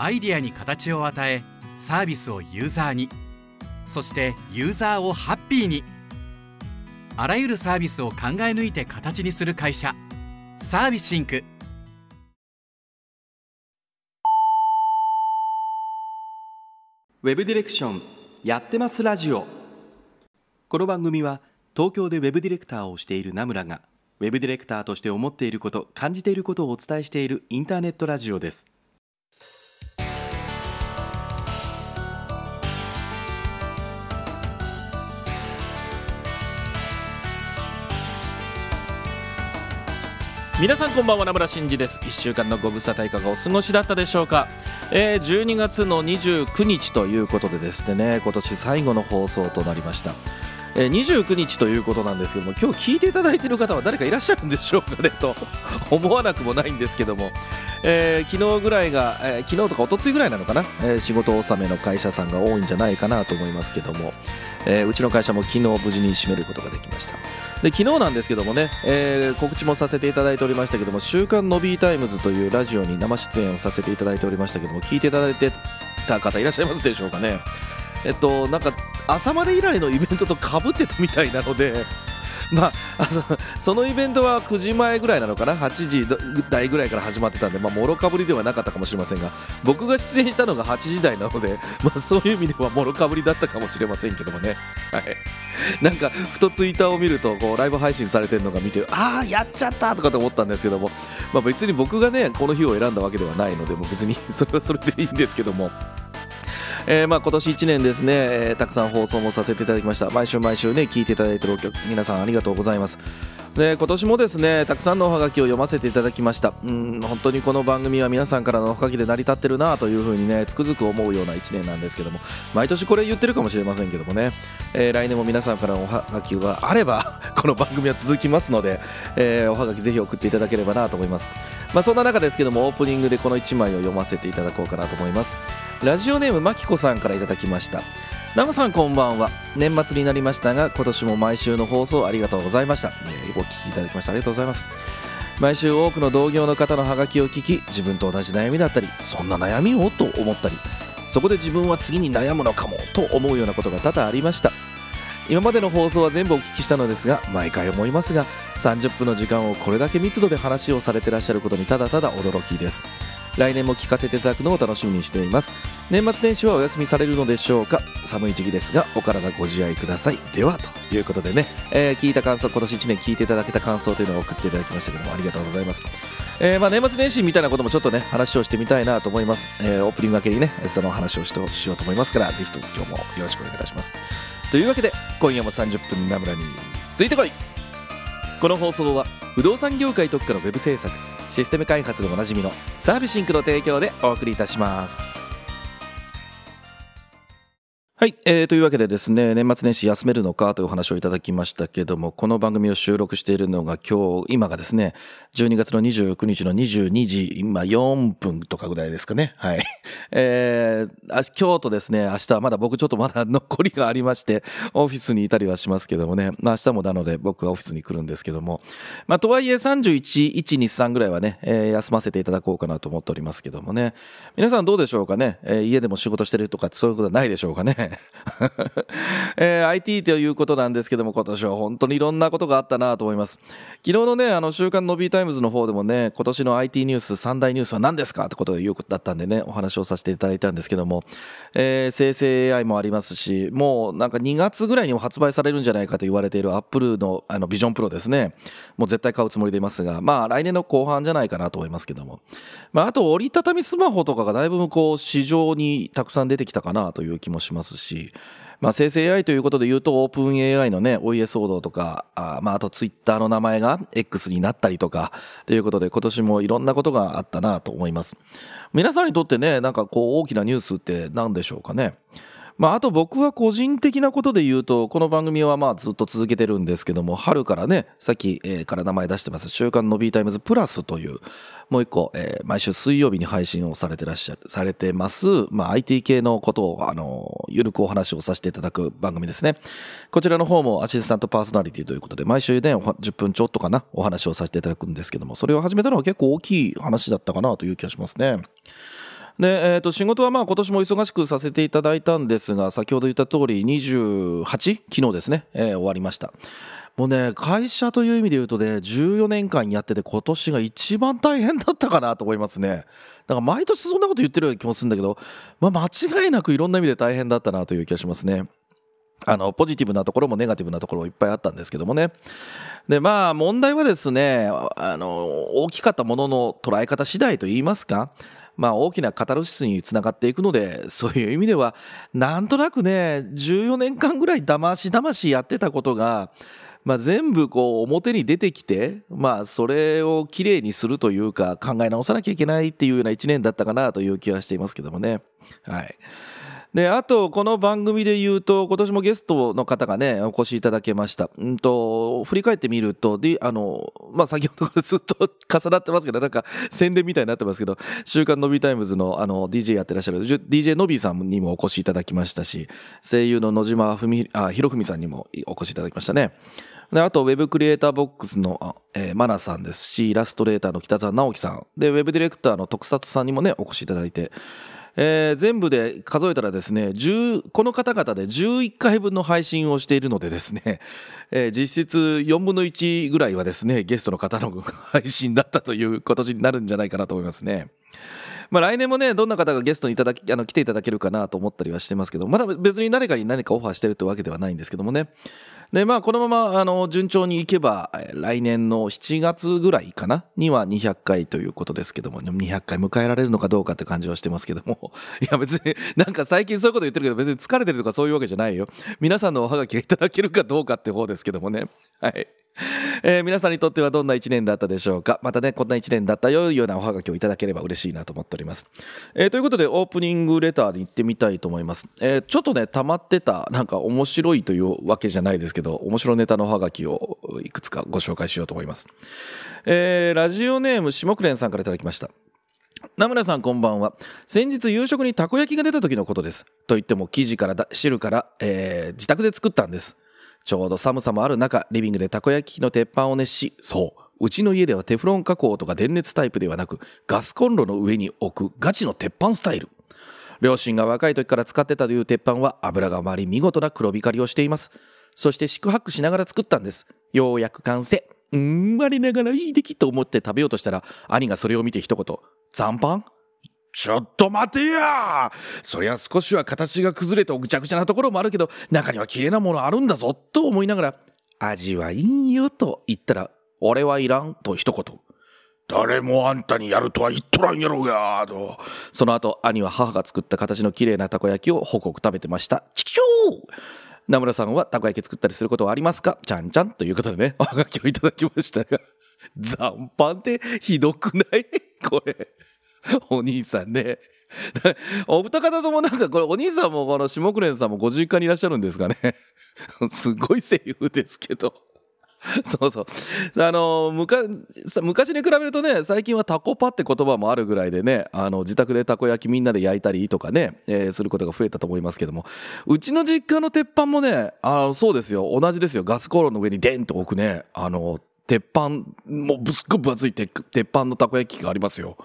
アイデアに形を与えサービスをユーザーに。そしてユーザーをハッピーに。あらゆるサービスを考え抜いて形にする会社。サービスインク。ウェブディレクションやってますラジオ。この番組は東京でウェブディレクターをしている名村がウェブディレクターとして思っていること感じていることをお伝えしているインターネットラジオです。皆さんこんばんは名村真司です。1週間のご無沙汰いかがお過ごしだったでしょうか、えー、12月の29日ということでですね。今年最後の放送となりました。えー、29日ということなんですけども今日聞いていただいている方は誰かいらっしゃるんでしょうかねと 思わなくもないんですけども、えー、昨日ぐらいが、えー、昨日とか一昨日ぐらいなのかな、えー、仕事納めの会社さんが多いんじゃないかなと思いますけども、えー、うちの会社も昨日無事に締めることができました。で昨日なんですけどもね、えー、告知もさせていただいておりましたけども「週刊のビータイムズ」というラジオに生出演をさせていただいておりましたけども聞いていただいてた方いらっしゃいますでしょうかね。えっとなんか朝まで以来のイベントとかぶってたみたいなので まあ、そのイベントは9時前ぐらいなのかな？8時台ぐらいから始まってたんで、まあ、もろかぶりではなかったかもしれませんが僕が出演したのが8時台なので、まあ、そういう意味ではもろかぶりだったかもしれませんけどもね、はい、なんかふとツイッターを見るとこうライブ配信されてるのが見てああやっちゃったとかと思ったんですけども、まあ、別に僕がねこの日を選んだわけではないので別にそれはそれでいいんですけども。えー、まあ今年1年ですね、えー、たくさん放送もさせていただきました。毎週毎週ね聞いていただいてるお客皆さんありがとうございます。で今年もですねたくさんのおはがきを読ませていただきました。うん本当にこの番組は皆さんからのおはがきで成り立ってるなというふうにねつくづく思うような1年なんですけども毎年これ言ってるかもしれませんけどもね、えー、来年も皆さんからのおはがきがあれば この番組は続きますので、えー、おはがきぜひ送っていただければなと思います。まあそんな中ですけどもオープニングでこの1枚を読ませていただこうかなと思います。ラジオネームまきこさんからいただきました。ナムさんこんばんは。年末になりましたが今年も毎週の放送ありがとうございました、えー、お聞きいただきましてありがとうございます。毎週多くの同業の方のハガキを聞き自分と同じ悩みだったりそんな悩みをと思ったりそこで自分は次に悩むのかもと思うようなことが多々ありました。今までの放送は全部お聞きしたのですが毎回思いますが30分の時間をこれだけ密度で話をされてらっしゃることにただただ驚きです。来年も聞かせていただくのを楽しみにしています。年末年始はお休みされるのでしょうか？寒い時期ですがお体ご自愛ください。ではということでね、えー、聞いた感想今年1年聞いていただけた感想というのを送っていただきましたけどもありがとうございます、えー、まあ年末年始みたいなこともちょっとね話をしてみたいなと思います、えー、オープニング明けにねその話をしてしようと思いますからぜひと今日もよろしくお願いいたします。というわけで今夜も30分名村についてこい。この放送は不動産業界特化のウェブ制作システム開発でおなじみのサービシンクの提供でお送りいたします。はい、えー、というわけでですね、年末年始休めるのかというお話をいただきましたけども、この番組を収録しているのが今日、今がですね、12月の29日の22時、今4分とかぐらいですかね。はい。えー、今日とですね、明日はまだ僕ちょっとまだ残りがありまして、オフィスにいたりはしますけどもね、まあ明日もなので僕がオフィスに来るんですけども、まあとはいえ31、1、2、3ぐらいはね、えー、休ませていただこうかなと思っておりますけどもね、皆さんどうでしょうかね、えー、家でも仕事してるとかそういうことはないでしょうかね？えー、IT ということなんですけども、今年は本当にいろんなことがあったなと思います。昨日のね、あの、週刊のビータイムズの方でもね、今年の IT ニュース、三大ニュースは何ですか？ってことを言うことだったんでね、お話をさせていただいたんですけども、えー、生成 AI もありますし、もうなんか2月ぐらいにも発売されるんじゃないかと言われている Apple のあのビジョンプロですね。もう絶対買うつもりでいますが、まあ来年の後半じゃないかなと思いますけども。まああと折りたたみスマホとかがだいぶこう市場にたくさん出てきたかなという気もしますし、まあ、生成 AI ということで言うと、オープン AI のね、お家騒動とか、あまあ、あとツイッターの名前が X になったりとか、ということで、今年もいろんなことがあったなと思います。皆さんにとってね、なんかこう、大きなニュースって何でしょうかね？まあ、あと僕は個人的なことで言うと、この番組はまあずっと続けてるんですけども、春からね、さっき、えー、から名前出してます、週刊の B タイムズプラスという、もう一個、えー、毎週水曜日に配信をされてらっしゃる、されてます、まあ IT 系のことを、あの、ゆるくお話をさせていただく番組ですね。こちらの方もアシスタントパーソナリティということで、毎週ね、10分ちょっとかな、お話をさせていただくんですけども、それを始めたのは結構大きい話だったかなという気がしますね。で、えー、と仕事はまあ今年も忙しくさせていただいたんですが先ほど言った通り28昨日ですね、えー、終わりましたもうね会社という意味で言うとね14年間やってて今年が一番大変だったかなと思いますね。だから毎年そんなこと言ってるような気もするんだけど、まあ、間違いなくいろんな意味で大変だったなという気がしますね。あのポジティブなところもネガティブなところもいっぱいあったんですけどもね。でまあ問題はですねあの大きかったものの捉え方次第といいますかまあ、大きなカタルシスにつながっていくのでそういう意味ではなんとなくね14年間ぐらいだましだましやってたことが、まあ、全部こう表に出てきて、まあ、それをきれいにするというか考え直さなきゃいけないっていうような1年だったかなという気はしていますけどもね。はいで、あと、この番組で言うと、今年もゲストの方がね、お越しいただけました。んと、振り返ってみると、で、あの、まあ、先ほどから ずっと重なってますけど、なんか宣伝みたいになってますけど、週刊のびタイムズのあの、DJ やってらっしゃる、DJ のびさんにもお越しいただきましたし、声優の野島文、あ、ひろふみさんにもお越しいただきましたね。で、あと、ウェブクリエイターボックスの、えー、マナさんですし、イラストレーターの北澤直樹さん、で、ウェブディレクターの徳里さんにもね、お越しいただいて、えー、全部で数えたらですねこの方々で11回分の配信をしているのでですね、えー、実質4分の1ぐらいはですねゲストの方の配信だったという形になるんじゃないかなと思いますね。まあ、来年もね、どんな方がゲストにいただき、あの、来ていただけるかなと思ったりはしてますけど、まだ別に誰かに何かオファーしてるというわけではないんですけどもね。で、まあ、このまま、あの、順調にいけば、来年の7月ぐらいかな？には200回ということですけども、200回迎えられるのかどうかって感じはしてますけども、いや別になんか最近そういうこと言ってるけど、別に疲れてるとかそういうわけじゃないよ。皆さんのおはがきがいただけるかどうかって方ですけどもね。はい。えー、皆さんにとってはどんな1年だったでしょうか？またね、こんな1年だったよいうようなおはがきをいただければ嬉しいなと思っております。えー、ということで、オープニングレターに行ってみたいと思います。えー、ちょっとね、溜まってた、なんか面白いというわけじゃないですけど、面白ネタのおはがきをいくつかご紹介しようと思います。え、ラジオネーム、下久連さんからいただきました。名村さんこんばんは先日夕食にたこ焼きが出た時のことですと言っても生地から汁から、え、自宅で作ったんですちょうど寒さもある中、リビングでたこ焼き器の鉄板を熱し、そう、うちの家ではテフロン加工とか電熱タイプではなく、ガスコンロの上に置くガチの鉄板スタイル。両親が若い時から使ってたという鉄板は油が回り見事な黒光りをしています。そして四苦八苦しながら作ったんです。ようやく完成。うーん、割れながらいい出来と思って食べようとしたら、兄がそれを見て一言、残飯？ちょっと待てやそりゃ少しは形が崩れてぐちゃぐちゃなところもあるけど、中には綺麗なものあるんだぞ、と思いながら、味はいいよ、と言ったら、俺はいらん、と一言。誰もあんたにやるとは言っとらんやろうが、と。その後、兄は母が作った形の綺麗なたこ焼きをホクホク食べてました。チキショー名村さんはたこ焼き作ったりすることはありますか？ちゃんちゃんということでね、おはがきをいただきましたが。残飯ってひどくない？これ。お兄さんね。お二方ともなんかこれお兄さんもこの下久さんもご実家にいらっしゃるんですかね。すごいセリフですけど。そうそう。あの、昔に比べるとね、最近はタコパって言葉もあるぐらいでね、あの、自宅でたこ焼きみんなで焼いたりとかね、えー、することが増えたと思いますけども、うちの実家の鉄板もね、あの、そうですよ、同じですよ、ガスコンロの上にデンと置くね、あの、鉄板、もうぶすっごい分厚い鉄板のたこ焼き器がありますよ。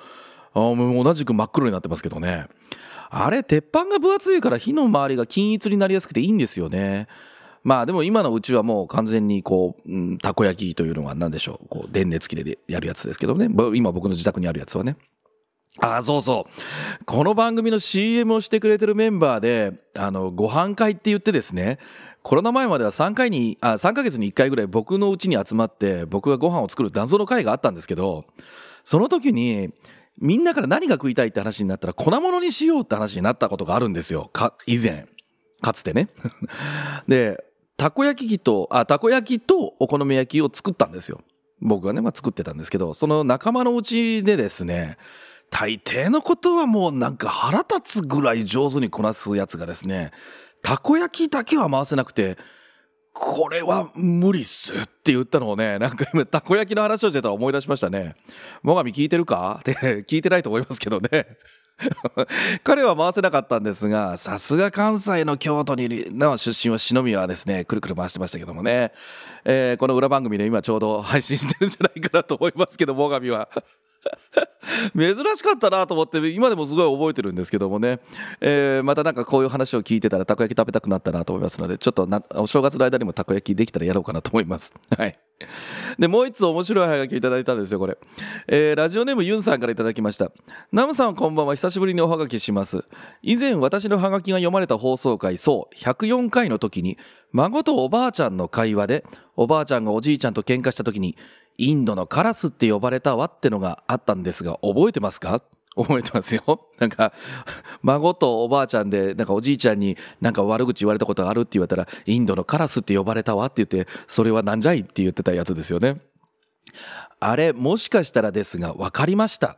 あもう同じく真っ黒になってますけどね。あれ、鉄板が分厚いから火の周りが均一になりやすくていいんですよね。まあでも今のうちはもう完全にこう、うん、たこ焼きというのは何でしょう。こう、電熱器でやるやつですけどね。今僕の自宅にあるやつはね。ああ、そうそう。この番組の CM をしてくれてるメンバーで、あの、ご飯会って言ってですね、コロナ前までは3回に、あ、3ヶ月に1回ぐらい僕の家に集まって、僕がご飯を作る断層の会があったんですけど、その時に、みんなから何が食いたいって話になったら粉物にしようって話になったことがあるんですよ。か、以前。かつてね。で、たこ焼き器と、あ、たこ焼きとお好み焼きを作ったんですよ。僕がね、まあ、作ってたんですけど、その仲間のうちでですね、大抵のことはもうなんか腹立つぐらい上手にこなすやつがですね、たこ焼きだけは回せなくて、これは無理っすって言ったのをね、なんか今、たこ焼きの話をしてたら思い出しましたね。最上聞いてるか？って聞いてないと思いますけどね。彼は回せなかったんですが、さすが関西の京都にの出身は篠宮はですね、くるくる回してましたけどもね。えー、この裏番組で今ちょうど配信してるんじゃないかなと思いますけど、最上は。珍しかったなと思って今でもすごい覚えてるんですけどもね、えーまたなんかこういう話を聞いてたらたこ焼き食べたくなったなと思いますのでちょっとなお正月の間にもたこ焼きできたらやろうかなと思います。はい。でもう一つ面白いハガキいただいたんですよこれ、えーラジオネームユンさんからいただきました。ナムさんこんばんは。久しぶりにおはがきします。以前私のハガキが読まれた放送回そう。104回の時に孫とおばあちゃんの会話でおばあちゃんがおじいちゃんと喧嘩した時にインドのカラスって呼ばれたわってのがあったんですが覚えてますか覚えてますよ？なんか、孫とおばあちゃんで、なんかおじいちゃんになんか悪口言われたことがあるって言われたら、インドのカラスって呼ばれたわって言って、それはなんじゃいって言ってたやつですよね。あれ、もしかしたらですが、分かりました。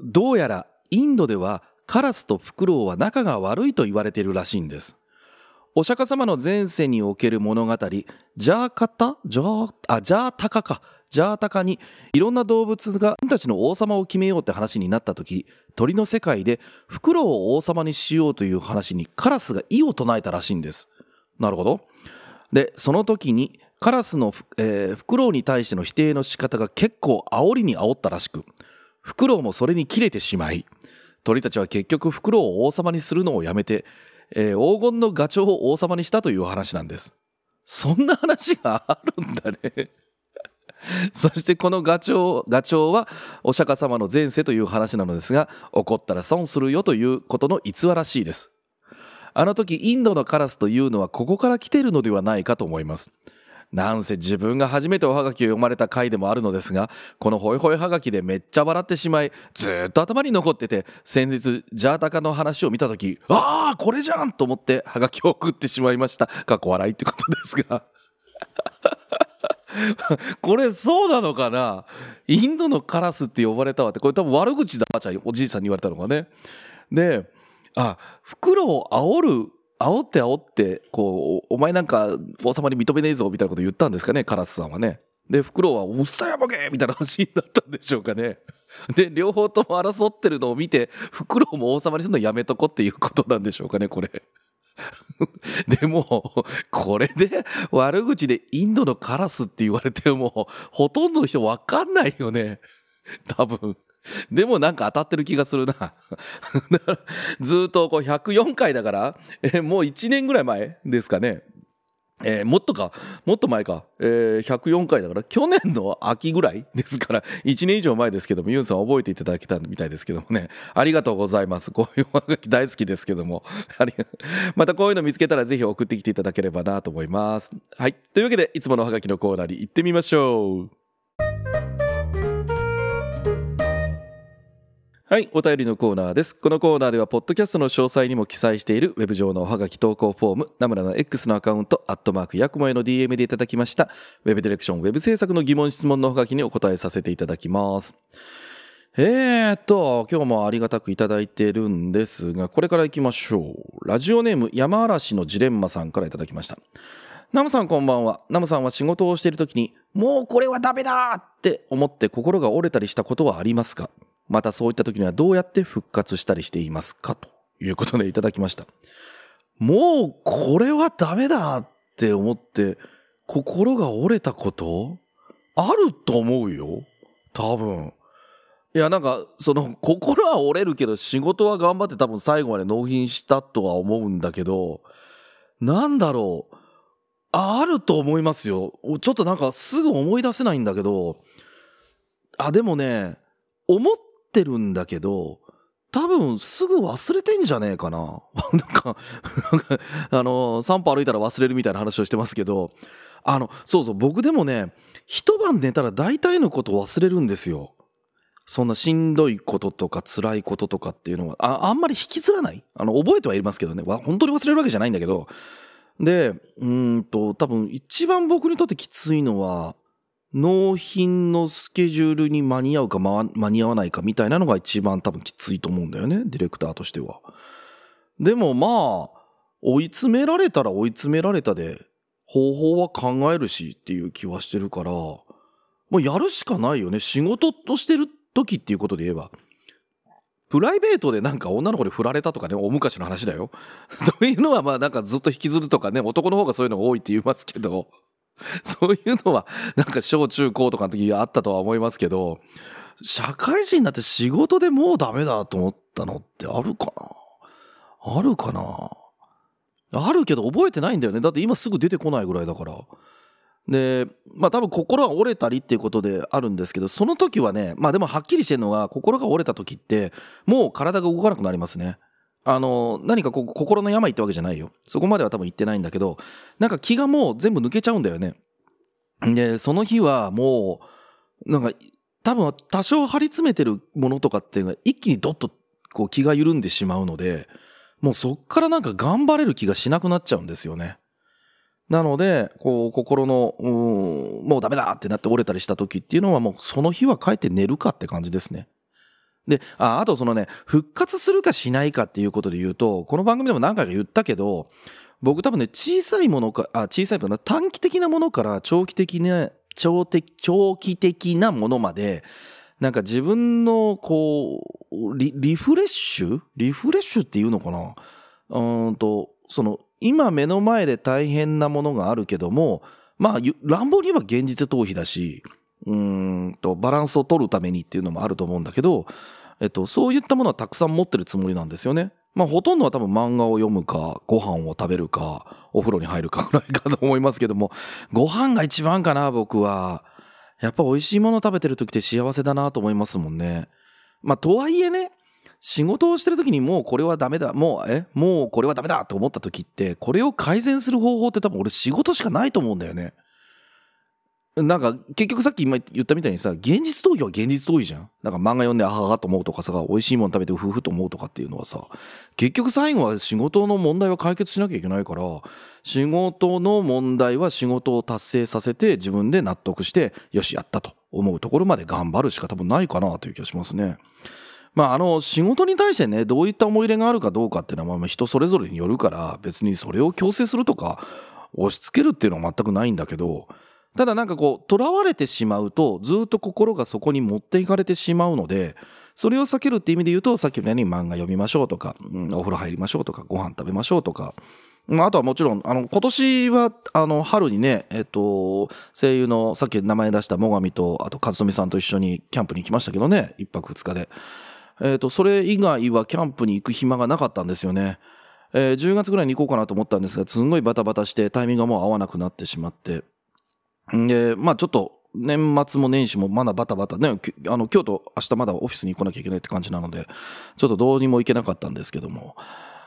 どうやら、インドではカラスとフクロウは仲が悪いと言われているらしいんです。お釈迦様の前世における物語、ジャーカタ？ジャー、あ、ジャータカか。ジャータカにいろんな動物が自分たちの王様を決めようって話になった時、鳥の世界でフクロウを王様にしようという話にカラスが異を唱えたらしいんです。なるほど。で、その時にカラスの、えーフクロウに対しての否定の仕方が結構煽りに煽ったらしく、フクロウもそれに切れてしまい、鳥たちは結局フクロウを王様にするのをやめて、えー黄金のガチョウを王様にしたという話なんです。そんな話があるんだね。そしてこのガチョウ、ガチョウはお釈迦様の前世という話なのですが、怒ったら損するよということの逸話らしいです。あの時インドのカラスというのはここから来ているのではないかと思います。なんせ自分が初めておはがきを読まれた回でもあるのですが、このホイホイはがきでめっちゃ笑ってしまい、ずっと頭に残ってて、先日、ジャータカの話を見た時、ああ、これじゃんと思ってはがきを送ってしまいました。かっこ笑いってことですが。これそうなのかな？インドのカラスって呼ばれたわって、これ多分悪口だ、ばあちゃ、おじいさんに言われたのがね。で、あ、袋を煽る、煽って煽って、こう、お前なんか王様に認めねえぞみたいなこと言ったんですかね、カラスさんはね。で、袋は、うっさやぼけみたいな話になったんでしょうかね。で、両方とも争ってるのを見て、袋も王様にするのやめとこっていうことなんでしょうかね、これ。でも、これで悪口でインドのカラスって言われても、ほとんどの人わかんないよね。多分。でもなんか当たってる気がするな。ずっとこう104回だから、えもう1年ぐらい前ですかね。えーもっとか、もっと前か、えー104回だから、去年の秋ぐらいですから、1年以上前ですけども、ユンさん覚えていただけたみたいですけどもね、ありがとうございます。こういうおはがき大好きですけども、またこういうの見つけたらぜひ送ってきていただければなと思います。はい。というわけで、いつものおはがきのコーナーに行ってみましょう。はい、お便りのコーナーです。このコーナーでは、ポッドキャストの詳細にも記載しているウェブ上のおはがき投稿フォーム、ナムラの X のアカウント、アットマーク、ヤクモへの DM でいただきました、ウェブディレクション、ウェブ制作の疑問質問のおはがきにお答えさせていただきます。えーっと、今日もありがたくいただいてるんですが、これから行きましょう。ラジオネーム、山嵐のジレンマさんからいただきました。ナムさんこんばんは。ナムさんは仕事をしているときに、もうこれはダメだって思って心が折れたりしたことはありますか？またそういった時にはどうやって復活したりしていますかということでいただきました。もうこれはダメだって思って心が折れたことあると思うよ。多分。いやなんかその心は折れるけど仕事は頑張って多分最後まで納品したとは思うんだけどなんだろうあると思いますよちょっとなんかすぐ思い出せないんだけどあでもね思ってるんだけど多分すぐ忘れてんじゃねえかな なんかあの散歩歩いたら忘れるみたいな話をしてますけどあのそうそう僕でもね一晩寝たら大体のこと忘れるんですよそんなしんどいこととか辛いこととかっていうのは、ああんまり引きずらないあの、覚えてはいますけどね。わ本当に忘れるわけじゃないんだけど。で、うんと、多分一番僕にとってきついのは、納品のスケジュールに間に合うか間に合わないかみたいなのが一番多分きついと思うんだよね。ディレクターとしては。でもまあ、追い詰められたら追い詰められたで、方法は考えるしっていう気はしてるから、もうやるしかないよね。仕事としてる時っていうことで言えば。プライベートでなんか女の子に振られたとかね、大昔の話だよ。というのはまあなんかずっと引きずるとかね、男の方がそういうのが多いって言いますけど、そういうのはなんか小中高とかの時あったとは思いますけど、社会人になって仕事でもうダメだと思ったのってあるかな？あるかな？あるけど覚えてないんだよね。だって今すぐ出てこないぐらいだから。で、まあ多分心が折れたりっていうことであるんですけど、その時はね、まあでもはっきりしてるのは心が折れた時って、もう体が動かなくなりますね。あの、何かこう心の病ってわけじゃないよ。そこまでは多分言ってないんだけど、なんか気がもう全部抜けちゃうんだよね。で、その日はもう、なんか、多分多少張り詰めてるものとかっていうのは一気にドッとこう気が緩んでしまうので、もうそっからなんか頑張れる気がしなくなっちゃうんですよね。なので、こう、心の、もうダメだってなって折れたりした時っていうのはもうその日は帰って寝るかって感じですね。で、あ、あとそのね、復活するかしないかっていうことで言うと、この番組でも何回か言ったけど、僕多分ね、小さいものか、あ、小さいもの、短期的なものから長期的な、長的、長期的なものまで、なんか自分の、こう、リ、リフレッシュ？リフレッシュっていうのかな？うんと、その、今目の前で大変なものがあるけども、まあ、乱暴に言えば現実逃避だし、うんと、バランスを取るためにっていうのもあると思うんだけど、えっと、そういったものはたくさん持ってるつもりなんですよね。まあ、ほとんどは多分漫画を読むか、ご飯を食べるか、お風呂に入るかぐらいかと思いますけども、ご飯が一番かな、僕は。やっぱ美味しいもの食べてる時って幸せだなと思いますもんね。まあ、とはいえね、仕事をしてる時にもうこれはダメだ、もう、え？もうこれはダメだと思った時って、これを改善する方法って多分俺仕事しかないと思うんだよね。なんか結局さっき今言ったみたいにさ、現実逃避は現実逃避じゃん？なんか漫画読んであははと思うとかさ、美味しいもの食べて夫婦と思うとかっていうのはさ、結局最後は仕事の問題は解決しなきゃいけないから、仕事の問題は仕事を達成させて自分で納得して、よし、やったと思うところまで頑張るしか多分ないかなという気がしますね。まあ、あの、仕事に対してね、どういった思い入れがあるかどうかっていうのは、まあ、人それぞれによるから、別にそれを強制するとか、押し付けるっていうのは全くないんだけど、ただなんかこう、囚われてしまうと、ずっと心がそこに持っていかれてしまうので、それを避けるって意味で言うと、さっきみたいに漫画読みましょうとか、うん、お風呂入りましょうとか、ご飯食べましょうとか、まあ、あとはもちろん、あの、今年は、あの、春にね、えっと、声優の、さっき名前出した最上と、あと、和富さんと一緒にキャンプに行きましたけどね、一泊二日で。えっ、と、それ以外はキャンプに行く暇がなかったんですよね。えー、10月ぐらいに行こうかなと思ったんですが、すんごいバタバタしてタイミングがもう合わなくなってしまって。で、まあちょっと、年末も年始もまだバタバタね、あの、今日と明日まだオフィスに来なきゃいけないって感じなので、ちょっとどうにも行けなかったんですけども。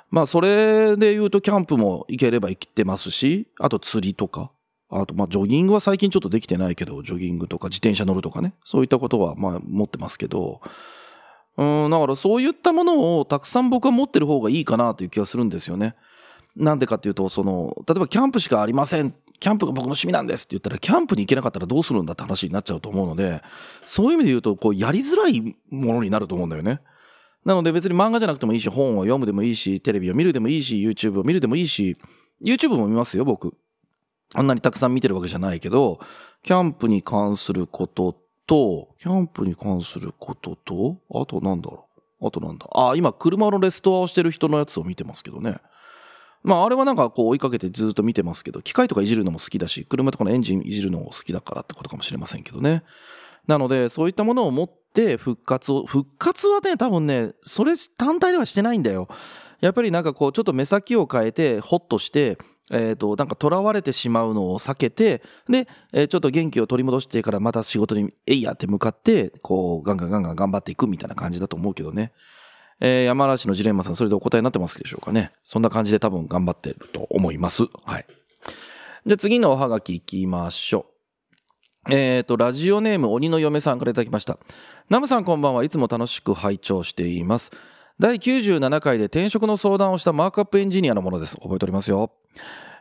まあそれで言うとキャンプも行ければ行ってますし、あと釣りとか、あとまあジョギングは最近ちょっとできてないけど、ジョギングとか自転車乗るとかね、そういったことはまあ持ってますけど、うん、だからそういったものをたくさん僕は持ってる方がいいかなという気がするんですよね。なんでかっていうと、その、例えばキャンプしかありません。キャンプが僕の趣味なんですって言ったら、キャンプに行けなかったらどうするんだって話になっちゃうと思うので、そういう意味で言うと、こう、やりづらいものになると思うんだよね。なので別に漫画じゃなくてもいいし、本を読むでもいいし、テレビを見るでもいいし、YouTube を見るでもいいし、YouTube も見ますよ、僕。あんなにたくさん見てるわけじゃないけど、キャンプに関することと、キャンプに関することと、あとなんだろう。あとなんだ。あ、今車のレストアをしてる人のやつを見てますけどね。まああれはなんかこう追いかけてずっと見てますけど、機械とかいじるのも好きだし、車とかのエンジンいじるのも好きだからってことかもしれませんけどね。なので、そういったものを持って復活を、復活はね、多分ね、それ単体ではしてないんだよ。やっぱりなんかこう、ちょっと目先を変えて、ホッとして、えっ、ー、と、なんか囚われてしまうのを避けて、で、えー、ちょっと元気を取り戻してからまた仕事に、えいやって向かって、こう、ガンガンガンガン頑張っていくみたいな感じだと思うけどね。えー、山梨のジレンマさん、それでお答えになってますでしょうかね。そんな感じで多分頑張ってると思います。はい。じゃあ次のおはがき行きましょう。えっ、ー、と、ラジオネーム鬼の嫁さんからいただきました。ナムさんこんばんはいつも楽しく拝聴しています。第97回で転職の相談をしたマークアップエンジニアのものです。覚えておりますよ。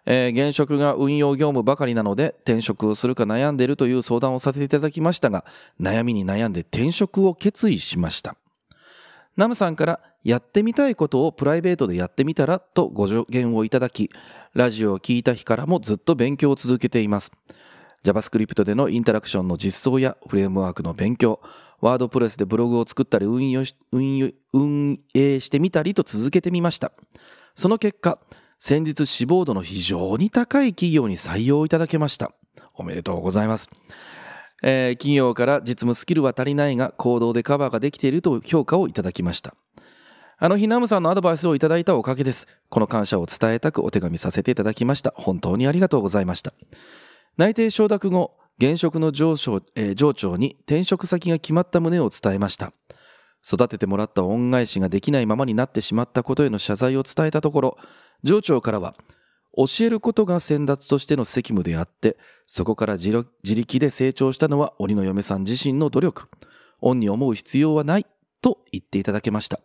えー、現職が運用業務ばかりなので転職をするか悩んでいるという相談をさせていただきましたが、悩みに悩んで転職を決意しました。ナムさんからやってみたいことをプライベートでやってみたらとご助言をいただき、ラジオを聞いた日からもずっと勉強を続けています。JavaScript でのインタラクションの実装やフレームワークの勉強、ワードプレスでブログを作ったり運用し運営してみたりと続けてみました。その結果、先日志望度の非常に高い企業に採用いただけました。おめでとうございます。えー企業から実務スキルは足りないが行動でカバーができていると評価をいただきました。あの日ナムさんのアドバイスをいただいたおかげです。この感謝を伝えたくお手紙させていただきました。本当にありがとうございました。内定承諾後、現職の上昇、えー上長に転職先が決まった旨を伝えました。育ててもらった恩返しができないままになってしまったことへの謝罪を伝えたところ、上長からは、教えることが先達としての責務であって、そこから自力で成長したのは鬼の嫁さん自身の努力。恩に思う必要はない、と言っていただけました。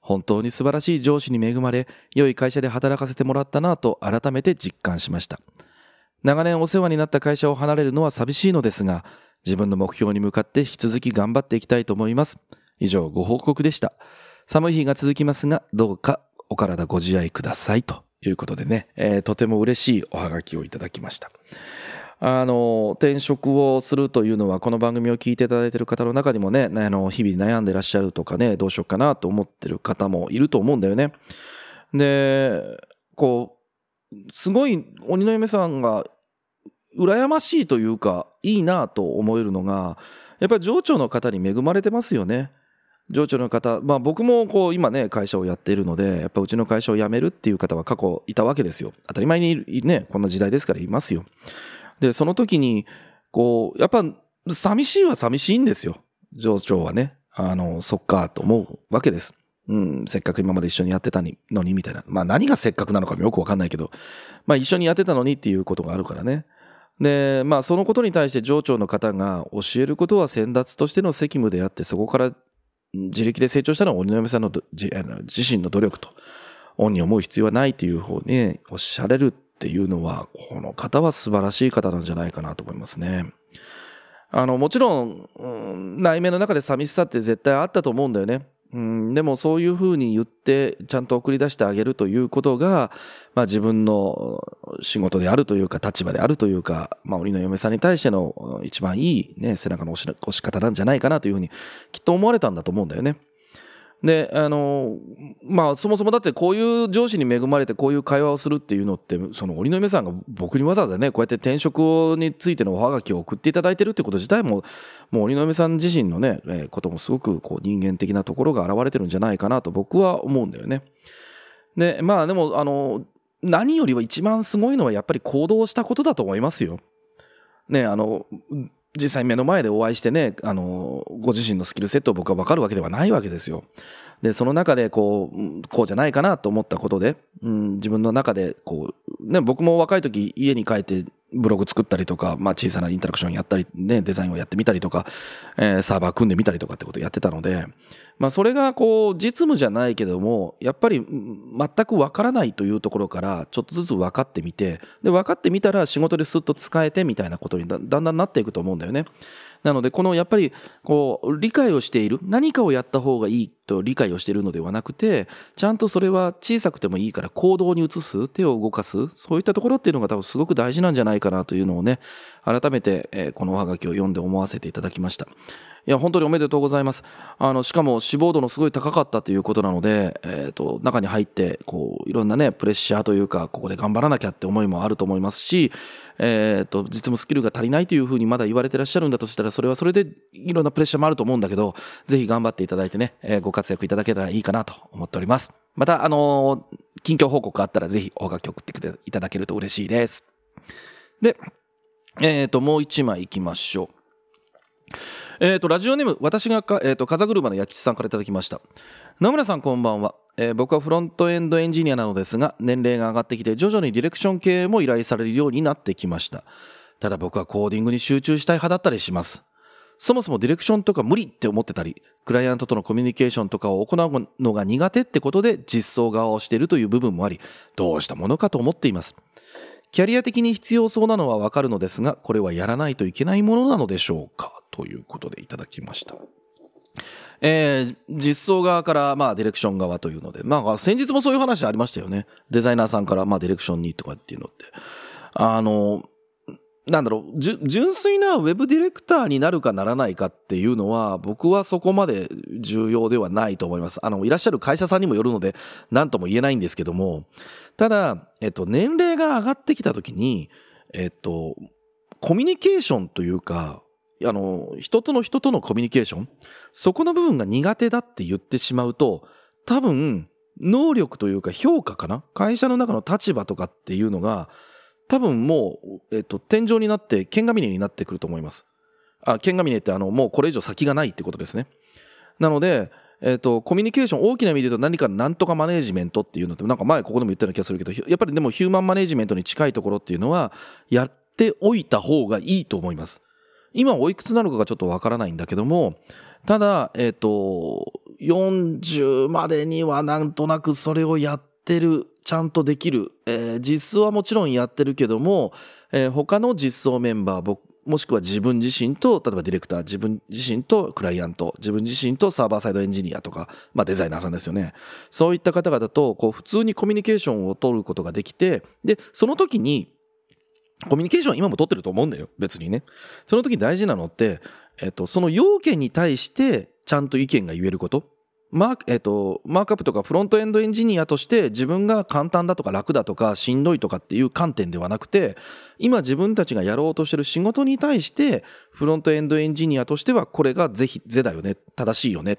本当に素晴らしい上司に恵まれ、良い会社で働かせてもらったなぁと改めて実感しました。長年お世話になった会社を離れるのは寂しいのですが、自分の目標に向かって引き続き頑張っていきたいと思います。以上、ご報告でした。寒い日が続きますが、どうかお体ご自愛ください。ということでね、えーとても嬉しいおはがきをいただきました。あの、転職をするというのは、この番組を聞いていただいている方の中にもね、あの、日々悩んでらっしゃるとかね、どうしようかなと思ってる方もいると思うんだよね。で、こう、すごい鬼の嫁さんが羨ましいというか、いいなと思えるのが、やっぱり上長の方に恵まれてますよね。上長の方、まあ僕もこう今ね、会社をやっているので、やっぱうちの会社を辞めるっていう方は過去いたわけですよ。当たり前にね、こんな時代ですからいますよ。で、その時に、こう、やっぱ寂しいは寂しいんですよ。上長はね。あの、そっかと思うわけです。うん、せっかく今まで一緒にやってたのに、みたいな。まあ何がせっかくなのかもよくわかんないけど、まあ一緒にやってたのにっていうことがあるからね。で、まあそのことに対して上長の方が教えることは先達としての責務であって、そこから自力で成長したのは鬼の嫁さんのじあの自身の努力と、恩に思う必要はないという方におっしゃれるっていうのは、この方は素晴らしい方なんじゃないかなと思いますね。あの、もちろん、うん内面の中で寂しさって絶対あったと思うんだよね。うん、でもそういうふうに言ってちゃんと送り出してあげるということが、まあ自分の仕事であるというか立場であるというか、まあ鬼の嫁さんに対しての一番いいね、背中の押し押し方なんじゃないかなというふうにきっと思われたんだと思うんだよね。で、あの、まあそもそもだってこういう上司に恵まれてこういう会話をするっていうのって、その鬼の嫁さんが僕にわざわざね、こうやって転職についてのおはがきを送っていただいてるってこと自体も、もう鬼の嫁さん自身のね、えーこともすごくこう人間的なところが現れてるんじゃないかなと僕は思うんだよね。で、まあでも、あの、何よりは一番すごいのはやっぱり行動したことだと思いますよ。ね、あの、実際目の前でお会いしてね、あの、ご自身のスキルセットを僕は分かるわけではないわけですよ。で、その中でこう、こうじゃないかなと思ったことで、うん、自分の中でこう、ね、僕も若い時家に帰ってブログ作ったりとか、まあ小さなインタラクションやったり、ね、デザインをやってみたりとか、えーサーバー組んでみたりとかってことをやってたので、まあそれがこう、実務じゃないけども、やっぱり全くわからないというところから、ちょっとずつ分かってみて、で、分かってみたら仕事ですっと使えてみたいなことにだんだんなっていくと思うんだよね。なので、このやっぱり、こう、理解をしている、何かをやった方がいいと理解をしているのではなくて、ちゃんとそれは小さくてもいいから行動に移す、手を動かす、そういったところっていうのが多分すごく大事なんじゃないかなというのをね、改めて、このおはがきを読んで思わせていただきました。いや、本当におめでとうございます。あの、しかも死亡度のすごい高かったということなので、えっ、と、中に入って、こう、いろんなね、プレッシャーというか、ここで頑張らなきゃって思いもあると思いますし、えっ、と、実務スキルが足りないというふうにまだ言われてらっしゃるんだとしたら、それはそれでいろんなプレッシャーもあると思うんだけど、ぜひ頑張っていただいてね、えーご活躍いただけたらいいかなと思っております。また、あの近況報告あったらぜひおはがき送ってていただけると嬉しいです。で、えっ、と、もう一枚行きましょう。えっ、と、ラジオネーム、私がか、えっ、と、風車の焼きさんからいただきました。野村さんこんばんは、えー僕はフロントエンドエンジニアなのですが、年齢が上がってきて徐々にディレクション系も依頼されるようになってきました。ただ僕はコーディングに集中したい派だったりします。そもそもディレクションとか無理って思ってたり、クライアントとのコミュニケーションとかを行うのが苦手ってことで実装側をしているという部分もあり、どうしたものかと思っています。キャリア的に必要そうなのはわかるのですが、これはやらないといけないものなのでしょうか？ということでいただきました。えー実装側から、まあ、ディレクション側というので、まあ、先日もそういう話ありましたよね。デザイナーさんから、まあ、ディレクションにとかっていうのって。あの、なんだろう、純粋なウェブディレクターになるかならないかっていうのは、僕はそこまで重要ではないと思います。あの、いらっしゃる会社さんにもよるので、何とも言えないんですけども、ただ、えっと、年齢が上がってきたときに、えっと、コミュニケーションというか、あの、人との人とのコミュニケーション、そこの部分が苦手だって言ってしまうと、多分、能力というか評価かな会社の中の立場とかっていうのが、多分もう、えっと、天井になって、剣ヶ峰になってくると思います。あ、剣ヶ峰ってあの、もうこれ以上先がないってことですね。なので、えっ、と、コミュニケーション、大きな意味で言うと何かなんとかマネージメントっていうのって、なんか前ここでも言ったような気がするけど、やっぱりでもヒューマンマネージメントに近いところっていうのは、やっておいた方がいいと思います。今おいくつなのかがちょっとわからないんだけども、ただ、えっ、と、40までにはなんとなくそれをやってる、ちゃんとできる、えー、実装はもちろんやってるけども、えー、他の実装メンバー、僕、もしくは自分自身と、例えばディレクター、自分自身とクライアント、自分自身とサーバーサイドエンジニアとか、まあデザイナーさんですよね。そういった方々と、こう普通にコミュニケーションを取ることができて、で、その時に、コミュニケーションは今も取ってると思うんだよ。別にね。その時に大事なのって、えっと、その要件に対してちゃんと意見が言えること。マーク、えっ、と、マークアップとかフロントエンドエンジニアとして自分が簡単だとか楽だとかしんどいとかっていう観点ではなくて、今自分たちがやろうとしてる仕事に対してフロントエンドエンジニアとしてはこれがぜひ、ぜだよね。正しいよね。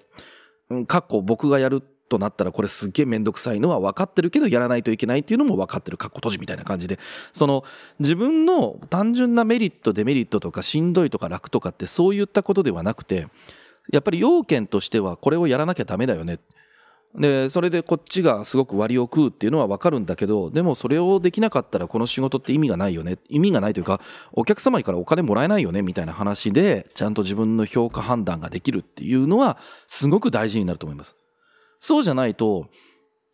うん、かっこ僕がやるとなったらこれすっげえめんどくさいのは分かってるけどやらないといけないっていうのも分かってるかっこ閉じみたいな感じでその自分の単純なメリットデメリットとかしんどいとか楽とかってそういったことではなくてやっぱり要件としてはこれをやらなきゃダメだよね。で、それでこっちがすごく割を食うっていうのはわかるんだけど、でもそれをできなかったらこの仕事って意味がないよね。意味がないというか、お客様からお金もらえないよねみたいな話で、ちゃんと自分の評価判断ができるっていうのは、すごく大事になると思います。そうじゃないと、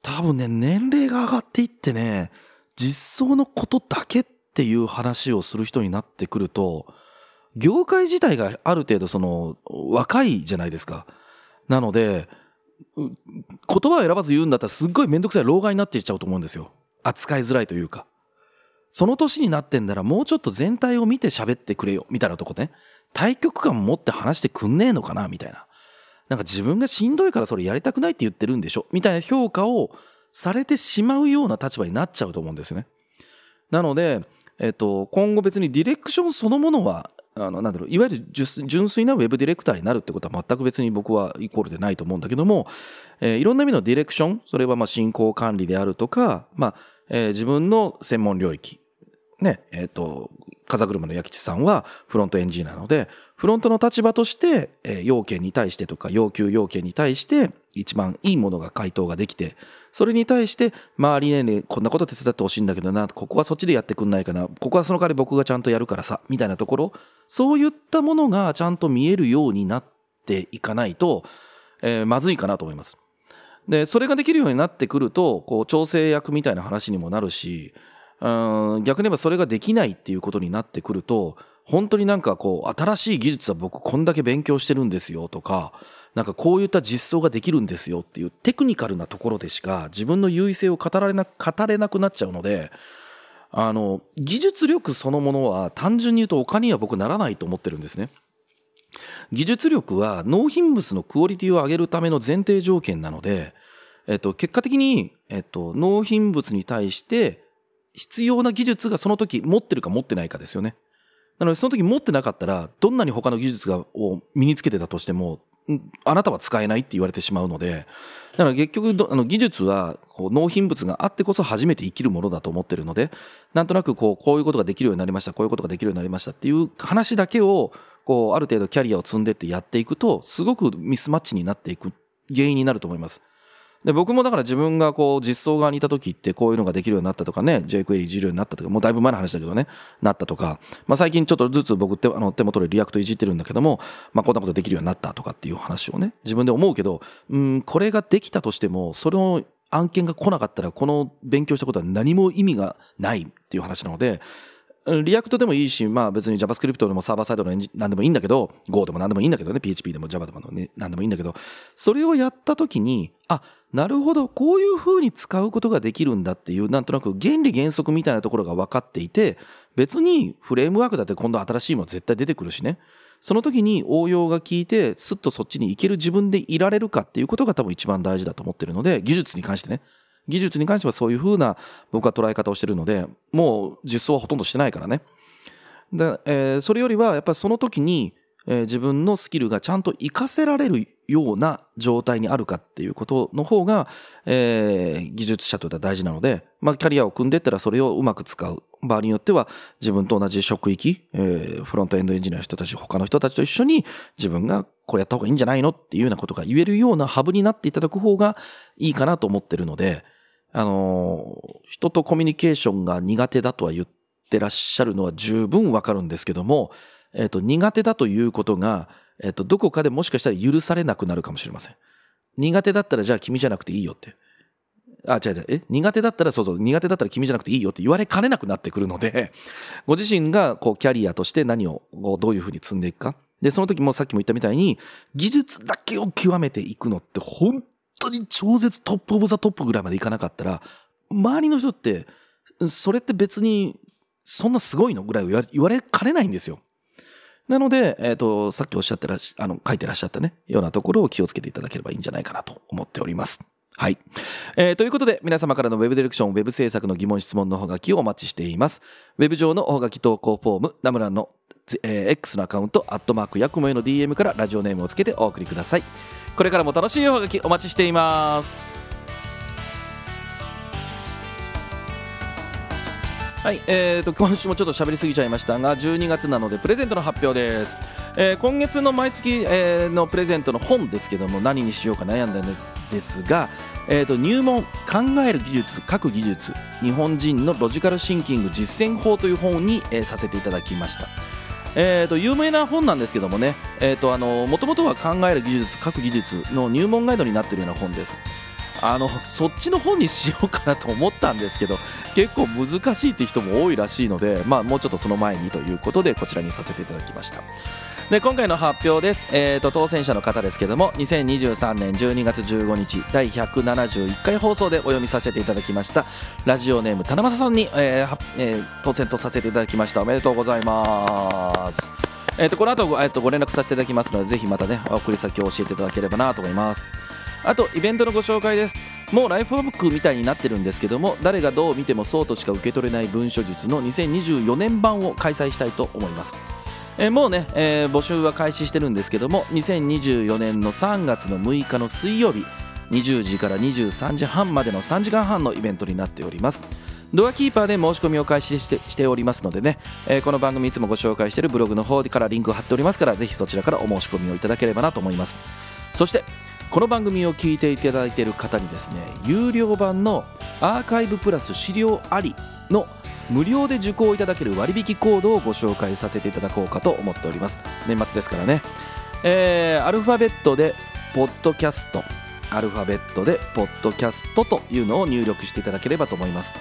多分ね、年齢が上がっていってね、実装のことだけっていう話をする人になってくると、業界自体がある程度その若いじゃないですか。なので、言葉を選ばず言うんだったらすっごいめんどくさい老害になっていっちゃうと思うんですよ。扱いづらいというか。その年になってんならもうちょっと全体を見て喋ってくれよ、みたいなとこね。対局感持って話してくんねえのかな、みたいな。なんか自分がしんどいからそれやりたくないって言ってるんでしょみたいな評価をされてしまうような立場になっちゃうと思うんですよね。なので、えっと、今後別にディレクションそのものはあのなんだろういわゆる純粋なウェブディレクターになるってことは全く別に僕はイコールでないと思うんだけども、えー、いろんな意味のディレクションそれはまあ進行管理であるとか、まあえー、自分の専門領域ねえっ、ー、と風車の焼吉さんはフロントエンジニアなのでフロントの立場として、えー、要件に対してとか要求要件に対して一番いいものが回答ができてそれに対して周りねねこんなこと手伝ってほしいんだけどなここはそっちでやってくんないかなここはその代わり僕がちゃんとやるからさみたいなところそういったものがちゃんと見えるようになっていかないと、えー、まずいかなと思います。でそれができるようになってくるとこう調整役みたいな話にもなるし逆に言えばそれができないっていうことになってくると本当になんかこう新しい技術は僕こんだけ勉強してるんですよとかなんかこういった実装ができるんですよっていうテクニカルなところでしか自分の優位性を語られな語れなくなっちゃうのであの技術力そのものは単純に言うとお金には僕ならないと思ってるんですね。技術力は納品物のクオリティを上げるための前提条件なので、えっと、結果的に、えっと、納品物に対して必要な技術がその時持ってるか持ってないかですよね。なのでその時持ってなかったらどんなに他の技術がを身につけてたとしてもあなたは使えないって言われてしまうので、だから結局、あの技術はこう納品物があってこそ初めて生きるものだと思ってるので、なんとなくこう、こういうことができるようになりました、こういうことができるようになりましたっていう話だけを、こう、ある程度キャリアを積んでってやっていくと、すごくミスマッチになっていく原因になると思います。で、僕もだから自分がこう実装側にいた時ってこういうのができるようになったとかね、jQuery いじるようになったとか、もうだいぶ前の話だけどね、なったとか、まあ最近ちょっとずつ僕手あの手元で React いじってるんだけども、まあこんなことできるようになったとかっていう話をね、自分で思うけど、うん、これができたとしても、その案件が来なかったら、この勉強したことは何も意味がないっていう話なので、 React でもいいし、まあ別に JavaScript でもサーバーサイドの何でもいいんだけど、Go でも何でもいいんだけどね、PHP でも Java でも、ね、何でもいいんだけど、それをやった時に、あ、なるほど、こういうふうに使うことができるんだっていう、なんとなく原理原則みたいなところが分かっていて、別にフレームワークだって今度新しいもの絶対出てくるしね。その時に応用が効いて、すっとそっちに行ける自分でいられるかっていうことが多分一番大事だと思ってるので、技術に関してね。技術に関してはそういうふうな僕は捉え方をしてるので、もう実装はほとんどしてないからね。で、えー、それよりはやっぱりその時に、えー自分のスキルがちゃんと活かせられるような状態にあるかっていうことの方が、えー技術者というのは大事なので、まあ、キャリアを組んでったらそれをうまく使う。場合によっては自分と同じ職域、えーフロントエンドエンジニアの人たち、他の人たちと一緒に自分がこれやった方がいいんじゃないのっていうようなことが言えるようなハブになっていただく方がいいかなと思ってるので、あのー人とコミュニケーションが苦手だとは言ってらっしゃるのは十分わかるんですけども、えっ、と、苦手だということが、えっ、と、どこかでもしかしたら許されなくなるかもしれません。苦手だったらじゃあ君じゃなくていいよって。あ、違う違う。え？苦手だったら、そうそう、苦手だったら君じゃなくていいよって言われかねなくなってくるので、ご自身が、こう、キャリアとして何を、どういうふうに積んでいくか。で、その時もさっきも言ったみたいに、技術だけを極めていくのって、本当に超絶 top of the top ぐらいまでいかなかったら、周りの人って、それって別に、そんなすごいのぐらい言われ言われかねないんですよ。なので、えっ、と、さっきおっしゃってらっしゃあの、書いてらっしゃったね、ようなところを気をつけていただければいいんじゃないかなと思っております。はい。えーということで、皆様からのウェブディレクション、ウェブ制作の疑問、質問のおはがきをお待ちしています。ウェブ上のおがき投稿フォーム、ナムランの、えー X のアカウント、アットマーク、ヤクモへの DM からラジオネームをつけてお送りください。これからも楽しいおはがきお待ちしています。はい、えー、と今週もちょっと喋りすぎちゃいましたが12月なのでプレゼントの発表です、えー今月の毎月、えーのプレゼントの本ですけども何にしようか悩んだんでですが、えー、と入門考える技術書く技術日本人のロジカルシンキング実践法という本に、えーさせていただきました。えー、と有名な本なんですけどもね、えー、とあのもともとは考える技術書く技術の入門ガイドになっているような本です。あのそっちの本にしようかなと思ったんですけど結構難しいって人も多いらしいので、まあ、もうちょっとその前にということでこちらにさせていただきました。で今回の発表です、えー、と当選者の方ですけども2023年12月15日第171回放送でお読みさせていただきました。ラジオネーム棚正さんに、えーえー当選とさせていただきました。おめでとうございます。えー、とこの後ご,、えー、とご連絡させていただきますのでぜひまたね送り先を教えていただければなと思います。あとイベントのご紹介です。もうライフワークみたいになってるんですけども誰がどう見てもそうとしか受け取れない文書術の2024年版を開催したいと思います。えーもうね、えー募集は開始してるんですけども2024年の3月の6日の水曜日20時から23時半までの3時間半のイベントになっております。ドアキーパーで申し込みを開始してしておりますのでね、えーこの番組いつもご紹介しているブログの方からリンクを貼っておりますからぜひそちらからお申し込みをいただければなと思います。そしてこの番組を聞いていただいている方にですね有料版のアーカイブプラス資料ありの無料で受講いただける割引コードをご紹介させていただこうかと思っております。年末ですからね。えーアルファベットでポッドキャスト。アルファベットでポッドキャストというのを入力していただければと思います。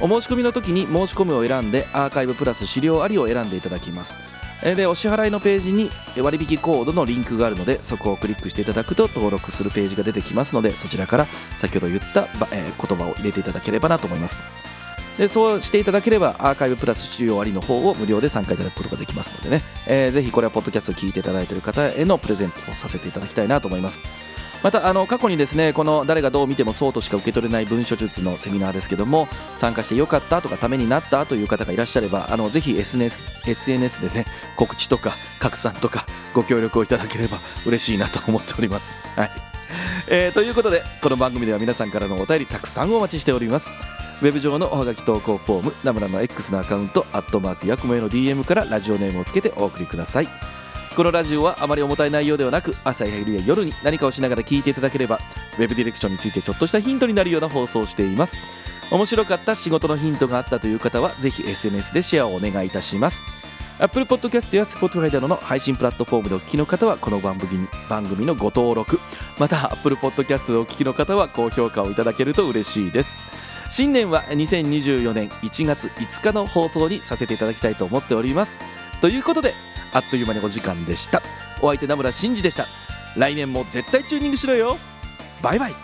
お申し込みの時に申し込むを選んでアーカイブプラス資料ありを選んでいただきます。でお支払いのページに割引コードのリンクがあるのでそこをクリックしていただくと登録するページが出てきますのでそちらから先ほど言った、えー言葉を入れていただければなと思います。でそうしていただければアーカイブプラス資料ありの方を無料で参加いただくことができますのでね、えーぜひこれはポッドキャストを聞いていただいている方へのプレゼントをさせていただきたいなと思います。またあの過去にですねこの誰がどう見てもそうとしか受け取れない文書術のセミナーですけども参加してよかったとかためになったという方がいらっしゃればあのぜひ SNS, SNS でね告知とか拡散とかご協力をいただければ嬉しいなと思っております。はい。えーということでこの番組では皆さんからのお便りたくさんお待ちしております。ウェブ上のおはがき投稿フォームナムラの X のアカウントアットマークヤクモへの DM からラジオネームをつけてお送りください。このラジオはあまり重たい内容ではなく朝や昼や夜に何かをしながら聞いていただければウェブディレクションについてちょっとしたヒントになるような放送をしています。面白かった仕事のヒントがあったという方はぜひ SNS でシェアをお願いいたします。Apple Podcast や Spotify などの配信プラットフォームでお聞きの方はこの番組番組のご登録。また Apple Podcast でお聞きの方は高評価をいただけると嬉しいです。新年は2024年1月5日の放送にさせていただきたいと思っております。ということであっという間にお時間でした。お相手名村真司でした。来年も絶対チューニングしろよ。バイバイ。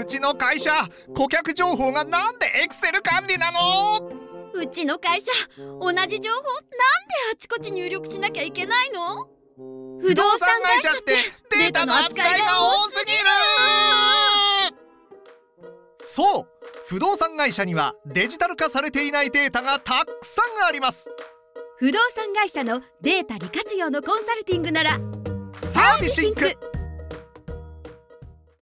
うちの会社顧客情報がなんでエクセル管理なの？うちの会社同じ情報なんであちこち入力しなきゃいけないの？不動産会社ってデータの扱いが多すぎる！そう不動産会社にはデジタル化されていないデータがたくさんあります。不動産会社のデータ利活用のコンサルティングならサービシンク